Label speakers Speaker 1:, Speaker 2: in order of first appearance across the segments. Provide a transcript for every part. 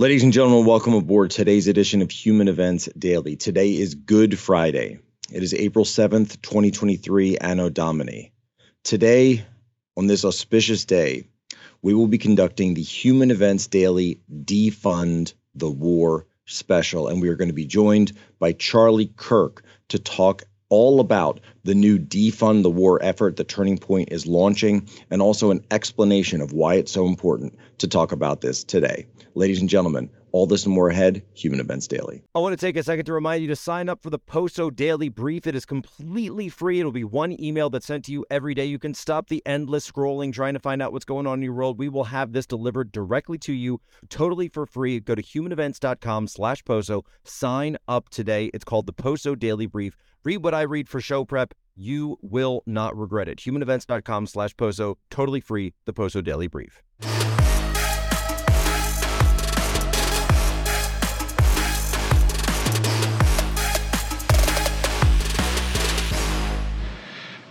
Speaker 1: Ladies and gentlemen, welcome aboard today's edition of Human Events Daily. Today is Good Friday. It is April 7th, 2023, Anno Domini. Today, on this auspicious day, we will be conducting the Human Events Daily Defund the War special, and we are going to be joined by Charlie Kirk to talk all about the new Defund the War effort that Turning Point is launching, and also an explanation of why it's so important to talk about this today. Ladies and gentlemen, all this and more ahead, Human Events Daily.
Speaker 2: I want to take a second to remind you to sign up for the Poso Daily Brief. It is completely free. It'll be one email that's sent to you every day. You can stop the endless scrolling trying to find out what's going on in your world. We will have this delivered directly to you totally for free. Go to humanevents.com slash Poso. Sign up today. It's called the Poso Daily Brief. Read what I read for show prep. You will not regret it. Humanevents.com slash Poso. Totally free. The Poso Daily Brief.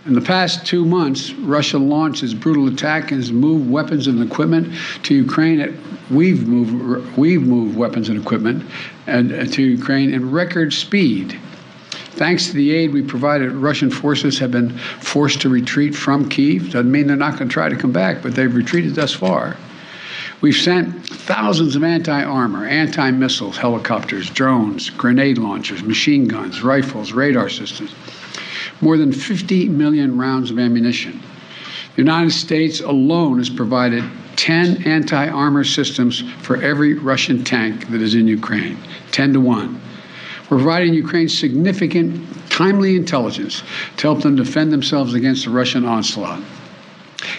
Speaker 3: In the past two months, Russia launched its brutal attack and has moved weapons and equipment to Ukraine. we've moved we've moved weapons and equipment and, uh, to Ukraine in record speed. Thanks to the aid we provided, Russian forces have been forced to retreat from Kiev. Doesn't mean they're not going to try to come back, but they've retreated thus far. We've sent thousands of anti armor, anti missiles, helicopters, drones, grenade launchers, machine guns, rifles, radar systems more than 50 million rounds of ammunition. The United States alone has provided 10 anti armor systems for every Russian tank that is in Ukraine, 10 to 1. Providing Ukraine significant, timely intelligence to help them defend themselves against the Russian onslaught.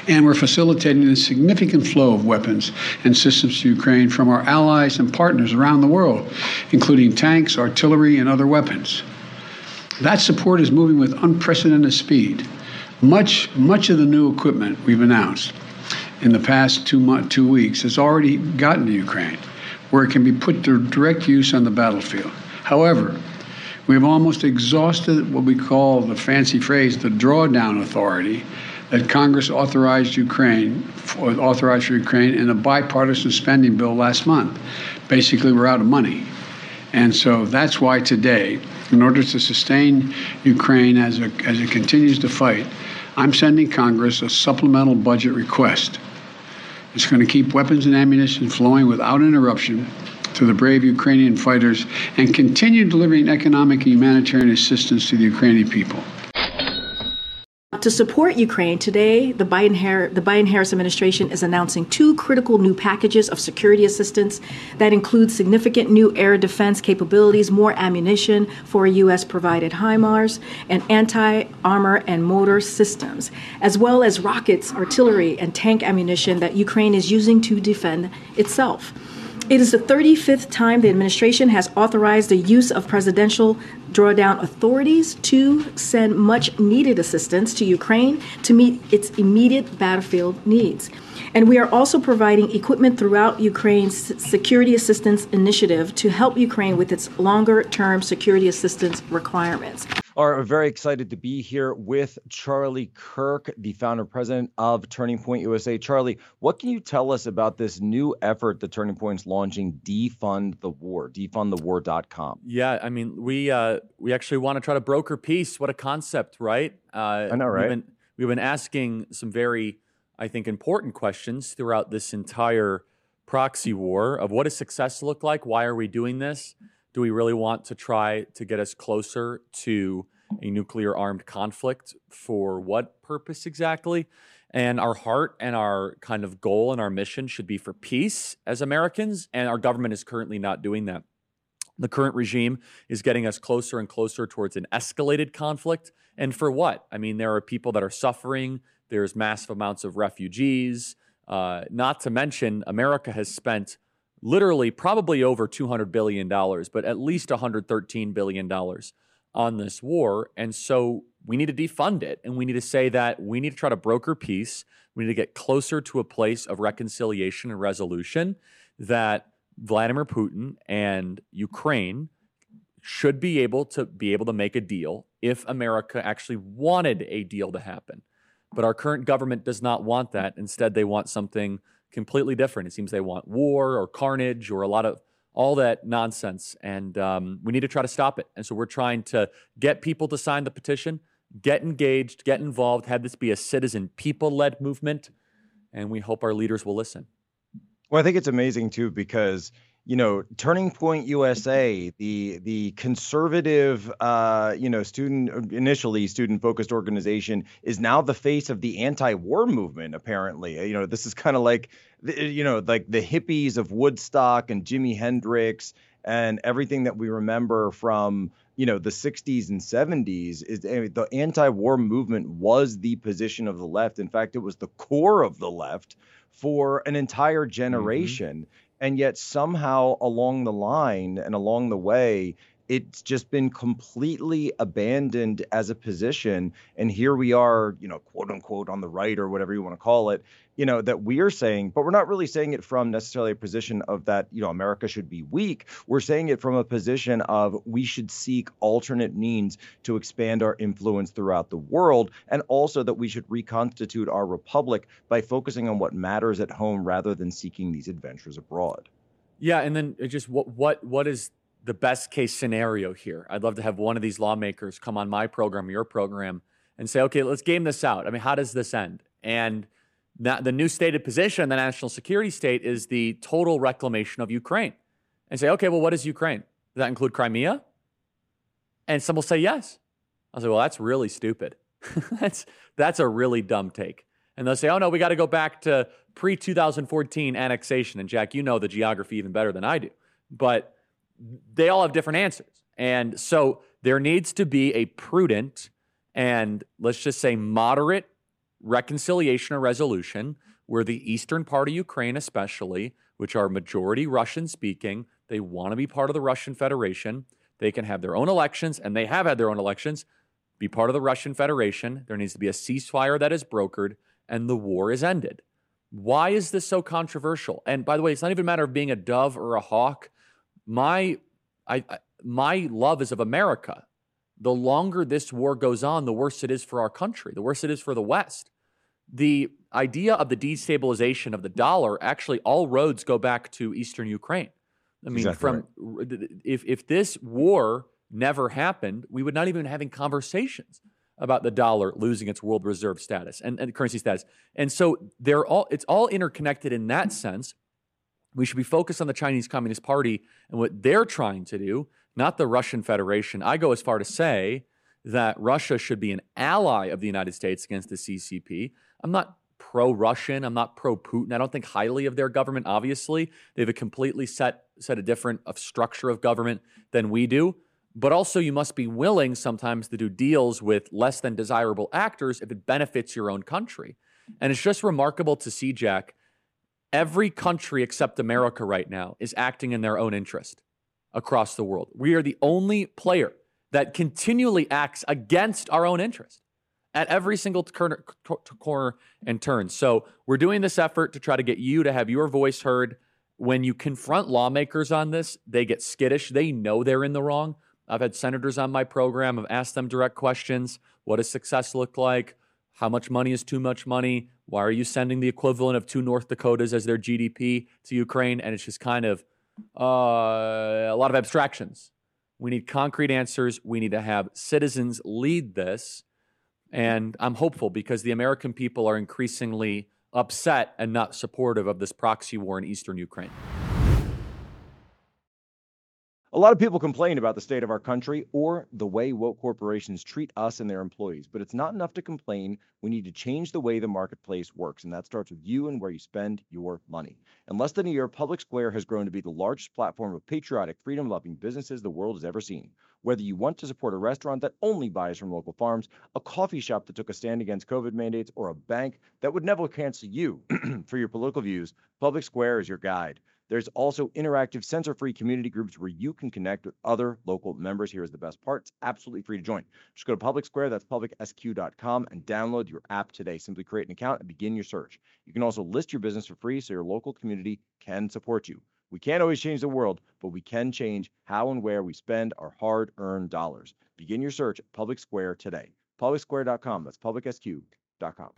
Speaker 3: And we're facilitating a significant flow of weapons and systems to Ukraine from our allies and partners around the world, including tanks, artillery, and other weapons. That support is moving with unprecedented speed. Much, much of the new equipment we've announced in the past two, mo- two weeks has already gotten to Ukraine, where it can be put to direct use on the battlefield. However, we've almost exhausted what we call the fancy phrase the drawdown authority that Congress authorized Ukraine authorized for Ukraine in a bipartisan spending bill last month. Basically, we're out of money. And so that's why today, in order to sustain Ukraine as, a, as it continues to fight, I'm sending Congress a supplemental budget request. It's going to keep weapons and ammunition flowing without interruption to the brave Ukrainian fighters and continue delivering economic and humanitarian assistance to the Ukrainian people.
Speaker 4: To support Ukraine, today the Biden, the Biden Harris administration is announcing two critical new packages of security assistance that include significant new air defense capabilities, more ammunition for U.S. provided HIMARS, and anti armor and mortar systems, as well as rockets, artillery, and tank ammunition that Ukraine is using to defend itself. It is the 35th time the administration has authorized the use of presidential drawdown authorities to send much needed assistance to Ukraine to meet its immediate battlefield needs. And we are also providing equipment throughout Ukraine's Security Assistance Initiative to help Ukraine with its longer term security assistance requirements.
Speaker 1: Are very excited to be here with Charlie Kirk, the founder and president of Turning Point USA. Charlie, what can you tell us about this new effort that Turning Point is launching, Defund the War, defundthewar.com?
Speaker 5: Yeah, I mean, we uh, we actually want to try to broker peace. What a concept, right?
Speaker 1: Uh, I know, right?
Speaker 5: We've been, we've been asking some very I think, important questions throughout this entire proxy war of what does success look like? Why are we doing this? Do we really want to try to get us closer to a nuclear armed conflict? For what purpose exactly? And our heart and our kind of goal and our mission should be for peace as Americans, and our government is currently not doing that. The current regime is getting us closer and closer towards an escalated conflict. And for what? I mean, there are people that are suffering, there's massive amounts of refugees. Uh, not to mention, America has spent literally probably over $200 billion, but at least $113 billion on this war. And so we need to defund it. And we need to say that we need to try to broker peace. We need to get closer to a place of reconciliation and resolution that Vladimir Putin and Ukraine should be able to be able to make a deal if America actually wanted a deal to happen. But our current government does not want that. Instead, they want something completely different. It seems they want war or carnage or a lot of all that nonsense. And um, we need to try to stop it. And so we're trying to get people to sign the petition, get engaged, get involved, have this be a citizen people led movement. And we hope our leaders will listen.
Speaker 1: Well, I think it's amazing too because you know turning point usa the the conservative uh you know student initially student focused organization is now the face of the anti-war movement apparently. You know this is kind of like you know like the hippies of woodstock and jimi hendrix and everything that we remember from you know the 60s and 70s is the anti-war movement was the position of the left. In fact it was the core of the left for an entire mm-hmm. generation and yet somehow along the line and along the way it's just been completely abandoned as a position. And here we are you know quote unquote on the right or whatever you want to call it you know that we're saying but we're not really saying it from necessarily a position of that you know america should be weak we're saying it from a position of we should seek alternate means to expand our influence throughout the world and also that we should reconstitute our republic by focusing on what matters at home rather than seeking these adventures abroad
Speaker 5: yeah and then uh, just what what what is the best case scenario here. I'd love to have one of these lawmakers come on my program, your program, and say, okay, let's game this out. I mean, how does this end? And the new stated position, the national security state, is the total reclamation of Ukraine. And say, okay, well, what is Ukraine? Does that include Crimea? And some will say yes. I'll say, well, that's really stupid. that's that's a really dumb take. And they'll say, oh no, we got to go back to pre 2014 annexation. And Jack, you know the geography even better than I do. But they all have different answers. And so there needs to be a prudent and let's just say moderate reconciliation or resolution where the eastern part of Ukraine, especially, which are majority Russian speaking, they want to be part of the Russian Federation. They can have their own elections, and they have had their own elections, be part of the Russian Federation. There needs to be a ceasefire that is brokered, and the war is ended. Why is this so controversial? And by the way, it's not even a matter of being a dove or a hawk my I, my love is of America. The longer this war goes on, the worse it is for our country, the worse it is for the West. The idea of the destabilization of the dollar actually all roads go back to eastern Ukraine. I mean, exactly from right. if if this war never happened, we would not even be having conversations about the dollar losing its world reserve status and, and currency status. And so they're all it's all interconnected in that sense. We should be focused on the Chinese Communist Party and what they're trying to do, not the Russian Federation. I go as far to say that Russia should be an ally of the United States against the CCP. I'm not pro Russian. I'm not pro Putin. I don't think highly of their government, obviously. They have a completely set, set a different of structure of government than we do. But also, you must be willing sometimes to do deals with less than desirable actors if it benefits your own country. And it's just remarkable to see, Jack, Every country except America right now is acting in their own interest across the world. We are the only player that continually acts against our own interest at every single corner, and turn. So we're doing this effort to try to get you to have your voice heard. When you confront lawmakers on this, they get skittish. They know they're in the wrong. I've had senators on my program. I've asked them direct questions. What does success look like? How much money is too much money? Why are you sending the equivalent of two North Dakotas as their GDP to Ukraine? And it's just kind of uh, a lot of abstractions. We need concrete answers. We need to have citizens lead this. And I'm hopeful because the American people are increasingly upset and not supportive of this proxy war in eastern Ukraine.
Speaker 1: A lot of people complain about the state of our country or the way woke corporations treat us and their employees, but it's not enough to complain. We need to change the way the marketplace works, and that starts with you and where you spend your money. In less than a year, Public Square has grown to be the largest platform of patriotic, freedom loving businesses the world has ever seen. Whether you want to support a restaurant that only buys from local farms, a coffee shop that took a stand against COVID mandates, or a bank that would never cancel you for your political views, Public Square is your guide. There's also interactive, censor free community groups where you can connect with other local members. Here's the best part it's absolutely free to join. Just go to Public Square, that's publicsq.com, and download your app today. Simply create an account and begin your search. You can also list your business for free so your local community can support you. We can't always change the world, but we can change how and where we spend our hard earned dollars. Begin your search at Public Square today. PublicSquare.com, that's publicsq.com.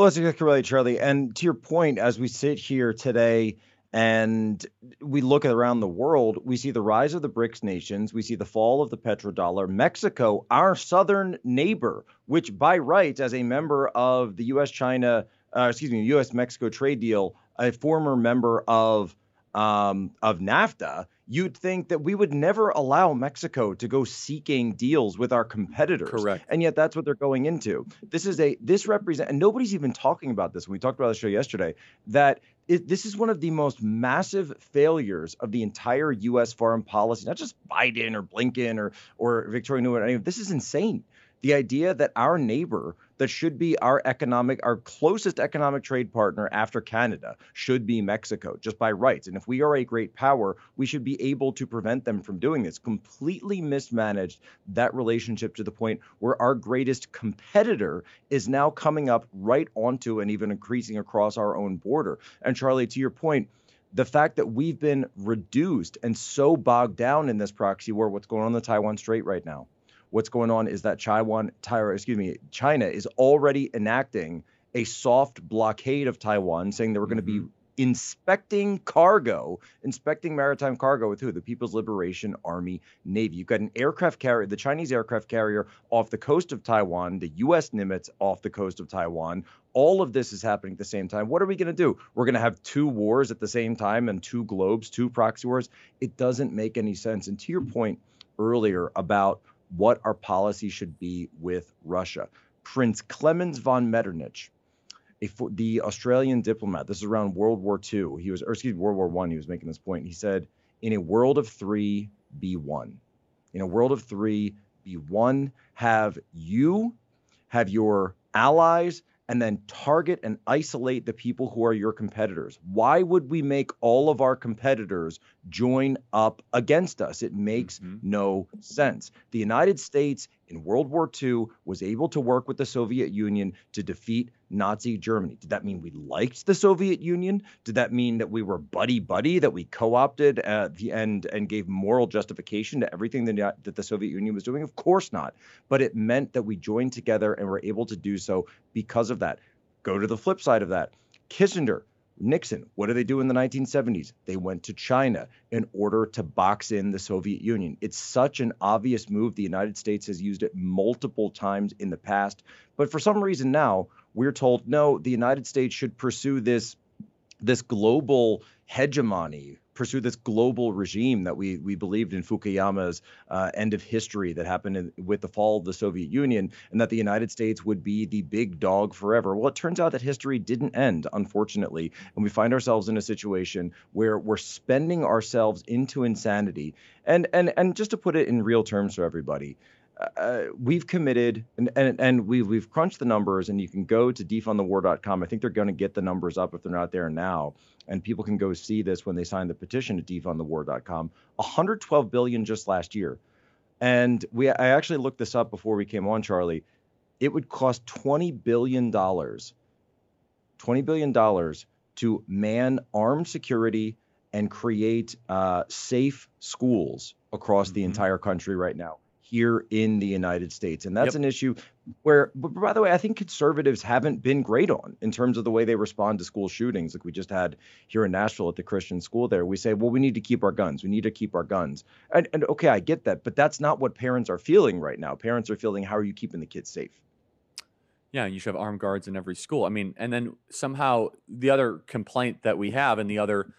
Speaker 1: Well, that's exactly right, Charlie. And to your point, as we sit here today and we look around the world, we see the rise of the BRICS nations, we see the fall of the petrodollar. Mexico, our southern neighbor, which by right, as a member of the U.S. China, uh, excuse me, U.S. Mexico trade deal, a former member of um, of NAFTA, you'd think that we would never allow Mexico to go seeking deals with our competitors.
Speaker 5: Correct.
Speaker 1: And yet that's what they're going into. This is a this represent and nobody's even talking about this. We talked about the show yesterday that it, this is one of the most massive failures of the entire U.S. foreign policy. Not just Biden or Blinken or or Victoria Nuland. This is insane. The idea that our neighbor that should be our economic, our closest economic trade partner after Canada should be Mexico, just by rights. And if we are a great power, we should be able to prevent them from doing this. Completely mismanaged that relationship to the point where our greatest competitor is now coming up right onto and even increasing across our own border. And Charlie, to your point, the fact that we've been reduced and so bogged down in this proxy war, what's going on in the Taiwan Strait right now? What's going on is that Taiwan, Taiwan, excuse me, China is already enacting a soft blockade of Taiwan, saying that we're going to be mm-hmm. inspecting cargo, inspecting maritime cargo with who? The People's Liberation Army Navy. You've got an aircraft carrier, the Chinese aircraft carrier off the coast of Taiwan, the U.S. Nimitz off the coast of Taiwan. All of this is happening at the same time. What are we going to do? We're going to have two wars at the same time and two globes, two proxy wars. It doesn't make any sense. And to your point earlier about what our policy should be with Russia. Prince Clemens von Metternich, a, the Australian diplomat, this is around World War II. He was, or excuse me, World War One. He was making this point. He said, "In a world of three, be one. In a world of three, be one. Have you, have your allies, and then target and isolate the people who are your competitors. Why would we make all of our competitors join up against us? It makes mm-hmm. no sense. The United States in World War II was able to work with the Soviet Union to defeat Nazi Germany. Did that mean we liked the Soviet Union? Did that mean that we were buddy buddy, that we co-opted at the end and gave moral justification to everything that, that the Soviet Union was doing? Of course not. But it meant that we joined together and were able to do so because of that. Go to the flip side of that. Kissinger Nixon, what did they do in the 1970s? They went to China in order to box in the Soviet Union. It's such an obvious move. The United States has used it multiple times in the past. But for some reason now, we're told no, the United States should pursue this this global hegemony pursue this global regime that we we believed in Fukuyama's uh, end of history that happened in, with the fall of the Soviet Union, and that the United States would be the big dog forever. Well, it turns out that history didn't end, unfortunately, and we find ourselves in a situation where we're spending ourselves into insanity. And and and just to put it in real terms for everybody, uh, we've committed and, and, and we've, we've crunched the numbers and you can go to defundthewar.com. I think they're going to get the numbers up if they're not there now. And people can go see this when they sign the petition at defundthewar.com. 112 billion just last year. And we, I actually looked this up before we came on, Charlie. It would cost $20 billion, $20 billion to man armed security and create uh, safe schools across mm-hmm. the entire country right now here in the United States. And that's yep. an issue where, but by the way, I think conservatives haven't been great on in terms of the way they respond to school shootings, like we just had here in Nashville at the Christian school there. We say, well, we need to keep our guns. We need to keep our guns. And, and okay, I get that, but that's not what parents are feeling right now. Parents are feeling, how are you keeping the kids safe?
Speaker 5: Yeah, you should have armed guards in every school. I mean, and then somehow the other complaint that we have and the other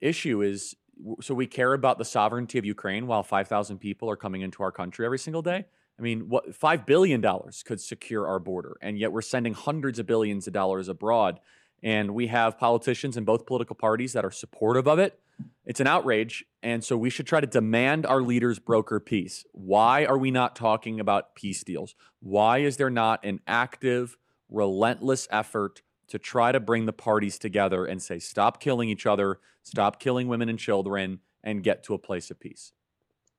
Speaker 5: issue is so we care about the sovereignty of Ukraine while 5,000 people are coming into our country every single day. I mean, what $5 billion could secure our border, and yet we're sending hundreds of billions of dollars abroad. And we have politicians in both political parties that are supportive of it. It's an outrage. And so we should try to demand our leaders broker peace. Why are we not talking about peace deals? Why is there not an active, relentless effort to try to bring the parties together and say, stop killing each other, stop killing women and children, and get to a place of peace.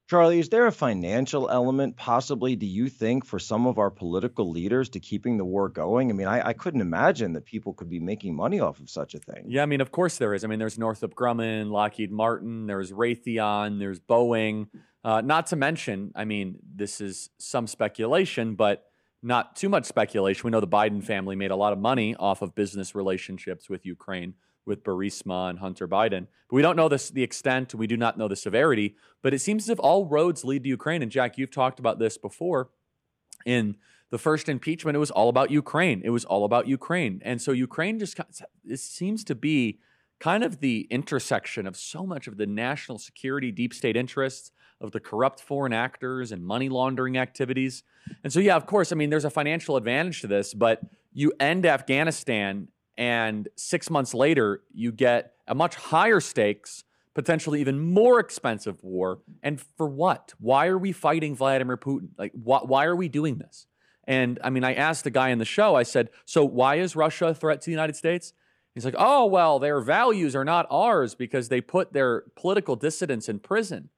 Speaker 1: Charlie, is there a financial element, possibly, do you think, for some of our political leaders to keeping the war going? I mean, I, I, couldn't imagine that people could be making money off of such a thing.
Speaker 5: Yeah, I mean, of course there is. I mean, there's Northrop Grumman, Lockheed Martin, there's Raytheon, there's Boeing. Uh, not to mention, I mean, this is some speculation, but not too much speculation. We know the Biden family made a lot of money off of business relationships with Ukraine, with Burisma and Hunter Biden. But we don't know this, the extent, we do not know the severity. But it seems as if all roads lead to Ukraine. And Jack, you've talked about this before. In the first impeachment, it was all about Ukraine. It was all about Ukraine. And so Ukraine just it seems to be kind of the intersection of so much of the national security, deep state interests, of the corrupt foreign actors and money laundering activities. And so, yeah, of course, I mean, there's a financial advantage to this, but you end Afghanistan, and six months later, you get a much higher stakes, potentially even more expensive war. And for what? Why are we fighting Vladimir Putin? Like, wh- why are we doing this? And I mean, I asked the guy in the show, I said, so why is Russia a threat to the United States? He's like, oh, well, their values are not ours because they put their political dissidents in prison.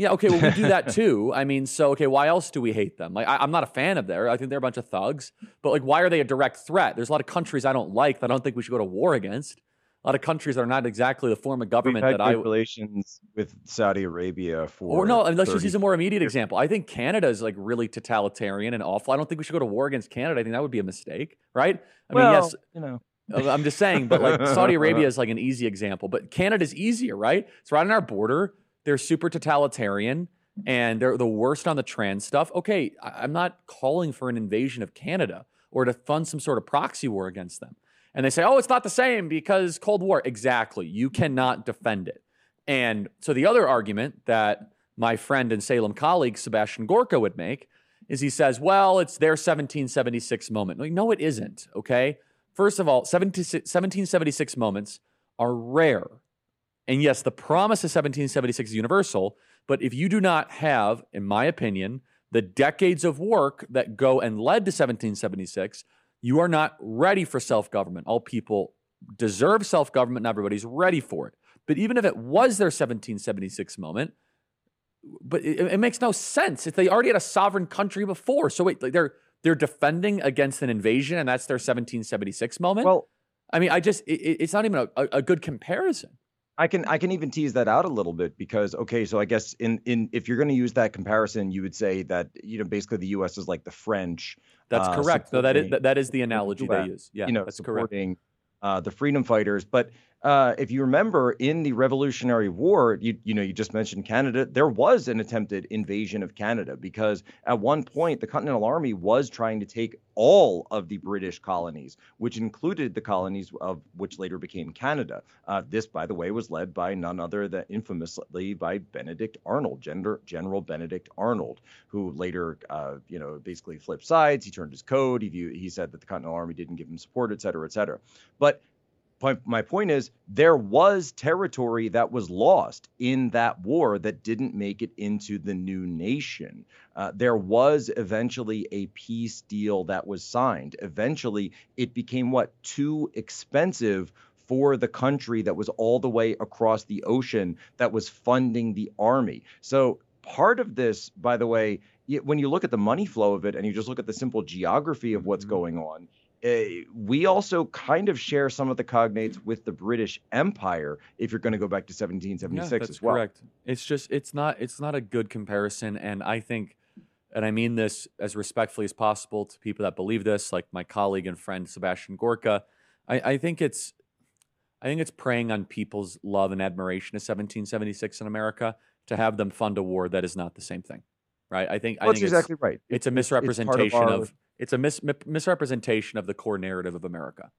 Speaker 5: Yeah, okay, well, we do that too. I mean, so, okay, why else do we hate them? Like, I, am not a fan of their. I think they're a bunch of thugs. But, like, why are they a direct threat? There's a lot of countries I don't like that I don't think we should go to war against. A lot of countries that are not exactly the form of government that I.
Speaker 1: relations with Saudi Arabia for.
Speaker 5: Or no, let's just use a more immediate example. I think Canada is like really totalitarian and awful. I don't think we should go to war against Canada. I think that would be a mistake, right? I
Speaker 1: well,
Speaker 5: mean, yes,
Speaker 1: you know.
Speaker 5: I'm just saying, but like Saudi Arabia is like an easy example, but Canada's easier, right? It's right on our border. They're super totalitarian mm-hmm. and they're the worst on the trans stuff. Okay, I'm not calling for an invasion of Canada or to fund some sort of proxy war against them. And they say, oh, it's not the same because Cold War. Exactly. You cannot defend it. And so the other argument that my friend and Salem colleague, Sebastian Gorka, would make is he says, well, it's their 1776 moment. Like, no, it isn't. Okay. First of all, 1776 moments are rare. And yes, the promise of 1776 is universal, but if you do not have, in my opinion, the decades of work that go and led to 1776, you are not ready for self government. All people deserve self government, not everybody's ready for it. But even if it was their 1776 moment, but it, it, makes no sense if they already had a sovereign country before. So wait, like they're they're defending against an invasion, and that's their 1776 moment.
Speaker 1: Well,
Speaker 5: I mean, I just it, it's not even a, a good comparison.
Speaker 1: I can I can even tease that out a little bit because okay, so I guess in in if you're going to use that comparison, you would say that you know basically the U.S. is like the French.
Speaker 5: That's uh, correct. No, that is that, that is the analogy the they use. Yeah,
Speaker 1: you know,
Speaker 5: that's
Speaker 1: supporting uh, the freedom fighters, but uh, if you remember in the Revolutionary War, you you know you just mentioned Canada. There was an attempted invasion of Canada because at one point the Continental Army was trying to take all of the British colonies, which included the colonies of which later became Canada. Uh, this, by the way, was led by none other than infamously by Benedict Arnold, General, General Benedict Arnold, who later uh, you know basically flipped sides. He turned his code. He viewed, he said that the Continental Army didn't give him support, et cetera, et cetera. But my point is there was territory that was lost in that war that didn't make it into the new nation. Uh, there was eventually a peace deal that was signed. Eventually, it became what too expensive for the country that was all the way across the ocean that was funding the army. So part of this, by the way, when you look at the money flow of it and you just look at the simple geography of what's mm-hmm. going on, uh, we also kind of share some of the cognates with the British Empire if you're going to go back to 1776 yeah,
Speaker 5: that's
Speaker 1: as well.
Speaker 5: Correct. It's just it's not it's not a good comparison, and I think, and I mean this as respectfully as possible to people that believe this, like my colleague and friend Sebastian Gorka. I, I think it's I think it's preying on people's love and admiration of 1776 in America to have them fund a war that is not the same thing, right? I think
Speaker 1: well,
Speaker 5: I think
Speaker 1: exactly right.
Speaker 5: It's a misrepresentation it's of it's a mis- misrepresentation of the core narrative of America.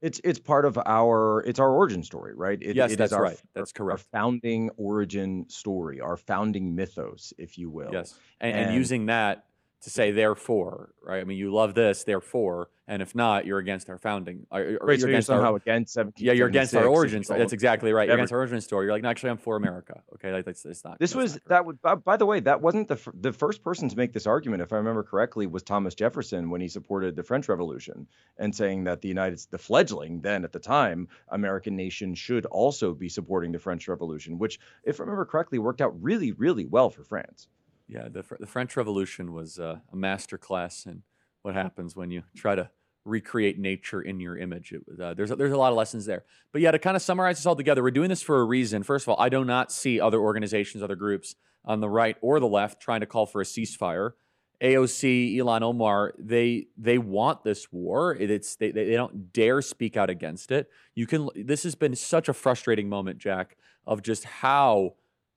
Speaker 1: It's it's part of our it's our origin story, right? It,
Speaker 5: yes,
Speaker 1: it
Speaker 5: that's
Speaker 1: our,
Speaker 5: right. That's correct.
Speaker 1: Our founding origin story, our founding mythos, if you will.
Speaker 5: Yes, and, and, and using that to say therefore, right? I mean, you love this, therefore, and if not, you're against our founding. Or,
Speaker 1: or right, you're so against
Speaker 5: you're
Speaker 1: somehow our, against 17.
Speaker 5: Yeah, you're against our origin story. That's exactly right. You're against our origin story. You're like, no, actually, I'm for America. Okay, like that's, that's not.
Speaker 1: This was that would. Uh, by, by, the way, that wasn't the the first person to make this argument, if I remember correctly, was Thomas Jefferson when he supported the French Revolution and saying that the United, the fledgling then at the time American nation should also be supporting the French Revolution, which, if I remember correctly, worked out really, really well for France.
Speaker 5: Yeah, the, the French Revolution was uh, a master class in what happens when you try to recreate nature in your image. It, uh, there's, a, there's a lot of lessons there. But yeah, to kind of summarize this all together, we're doing this for a reason. First of all, I do not see other organizations, other groups on the right or the left trying to call for a ceasefire. AOC, Ilhan Omar, they they want this war. It's they, they don't dare speak out against it. You can. This has been such a frustrating moment, Jack, of just how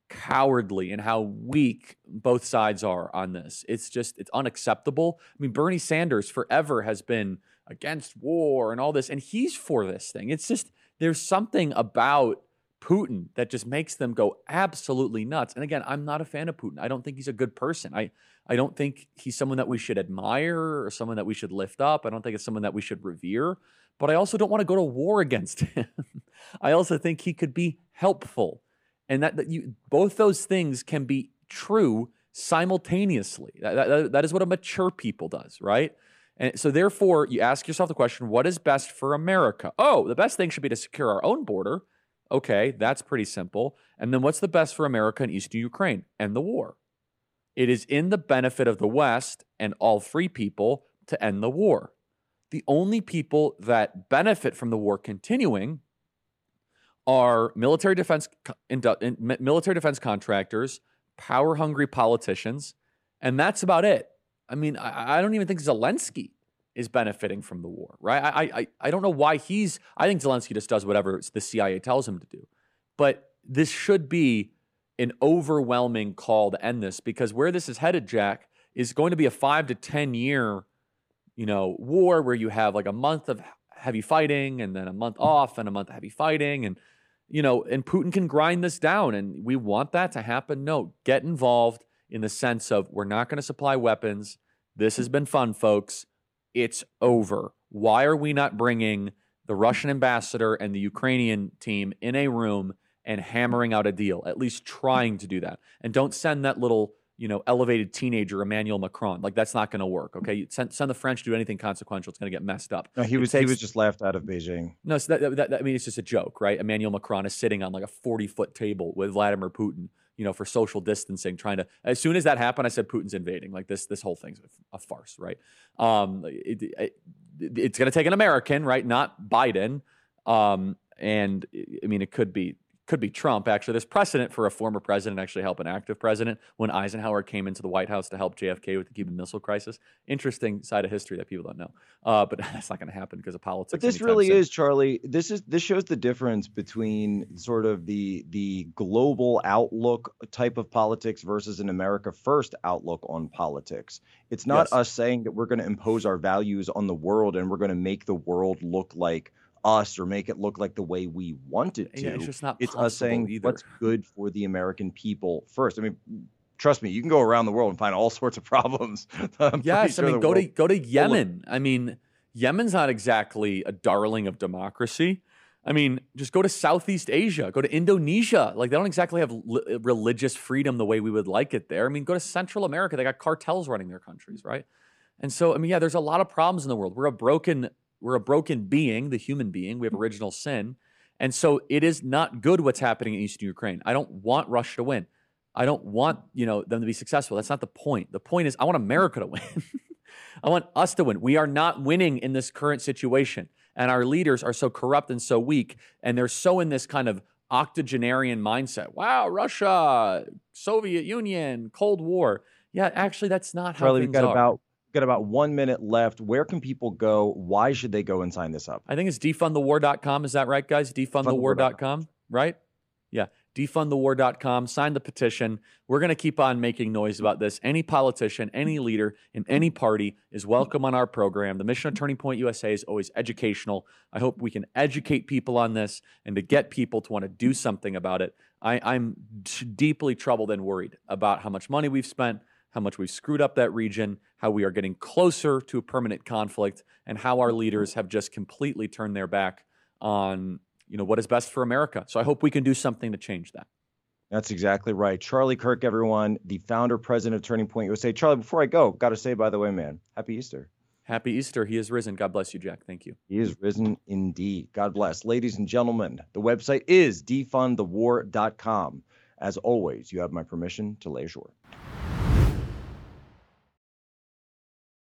Speaker 5: cowardly and how weak both sides are on this. It's just it's unacceptable. I mean, Bernie Sanders forever has been against war and all this, and he's for this thing. It's just there's something about Putin that just makes them go absolutely nuts. And again, I'm not a fan of Putin. I don't think he's a good person. I I don't think he's someone that we should admire or someone that we should lift up. I don't think it's someone that we should revere. But I also don't want to go to war against him. I also think he could be helpful. And that, that you both those things can be true simultaneously. That, that, that is what a mature people does, right? And so therefore, you ask yourself the question, what is best for America? Oh, the best thing should be to secure our own border. Okay, that's pretty simple. And then what's the best for America and Eastern Ukraine? and the war. It is in the benefit of the West and all free people to end the war. The only people that benefit from the war continuing are military defense military defense contractors, power hungry politicians, and that's about it. I mean, I, I, don't even think Zelensky is benefiting from the war, right? I, I I don't know why he's. I think Zelensky just does whatever the CIA tells him to do, but this should be an overwhelming call to end this because where this is headed, Jack, is going to be a five to ten year, you know, war where you have like a month of heavy fighting and then a month off and a month of heavy fighting and you know, and Putin can grind this down and we want that to happen. No, get involved in the sense of we're not going to supply weapons. This has been fun, folks. It's over. Why are we not bringing the Russian ambassador and the Ukrainian team in a room and hammering out a deal, at least trying to do that. And don't send that little, you know, elevated teenager Emmanuel Macron. Like that's not going to work. Okay, send, send the French to do anything consequential. It's going to get messed up.
Speaker 1: No, he was takes, he was just laughed out of Beijing.
Speaker 5: No, so that, that, that, I mean it's just a joke, right? Emmanuel Macron is sitting on like a forty foot table with Vladimir Putin. You know, for social distancing, trying to. As soon as that happened, I said Putin's invading. Like this, this whole thing's a, a farce, right? Um, it, it, it's going to take an American, right? Not Biden. Um, and I mean, it could be could be Trump, actually. There's precedent for a former president actually help an active president when Eisenhower came into the White House to help JFK with the Cuban Missile Crisis. Interesting side of history that people don't know. Uh, but that's not going to happen because of politics.
Speaker 1: But this really soon. is, Charlie. This is this shows the difference between sort of the the global outlook type of politics versus an America First outlook on politics. It's not yes. us saying that we're going to impose our values on the world and we're going to make the world look like – us or make it look like the way we want it to.
Speaker 5: Yeah, it's just not.
Speaker 1: It's
Speaker 5: us
Speaker 1: saying
Speaker 5: either.
Speaker 1: what's good for the American people first. I mean, trust me, you can go around the world and find all sorts of problems.
Speaker 5: yes,
Speaker 1: sure
Speaker 5: I mean, go to go to Yemen. I mean, Yemen's not exactly a darling of democracy. I mean, just go to Southeast Asia, go to Indonesia. Like they don't exactly have li- religious freedom the way we would like it there. I mean, go to Central America. They got cartels running their countries, right? And so, I mean, yeah, there's a lot of problems in the world. We're a broken we're a broken being, the human being. We have original sin. And so it is not good what's happening in eastern Ukraine. I don't want Russia to win. I don't want, you know, them to be successful. That's not the point. The point is I want America to win. I want us to win. We are not winning in this current situation. And our leaders are so corrupt and so weak. And they're so in this kind of octogenarian mindset. Wow, Russia, Soviet Union, Cold War. Yeah, actually, that's not how
Speaker 1: Charlie,
Speaker 5: things
Speaker 1: we've got
Speaker 5: are.
Speaker 1: about got about one minute left. Where can people go? Why should they go and sign this up?
Speaker 5: I think it's defundthewar.com. Is that right, guys? Defundthewar.com, right? Yeah. Defundthewar.com. Sign the petition. We're going to keep on making noise about this. Any politician, any leader in any party is welcome on our program. The mission of Turning Point USA is always educational. I hope we can educate people on this and to get people to want to do something about it. I, am deeply troubled and worried about how much money we've spent, how much we've screwed up that region, how we are getting closer to a permanent conflict, and how our leaders have just completely turned their back on you know what is best for America. So I hope we can do something to change that.
Speaker 1: That's exactly right. Charlie Kirk, everyone, the founder, president of Turning Point USA. Charlie, before I go, got to say, by the way, man, happy Easter.
Speaker 5: Happy Easter. He is risen. God bless you, Jack. Thank you.
Speaker 1: He is risen indeed. God bless. Ladies and gentlemen, the website is defundthewar.com. As always, you have my permission to lay ashore.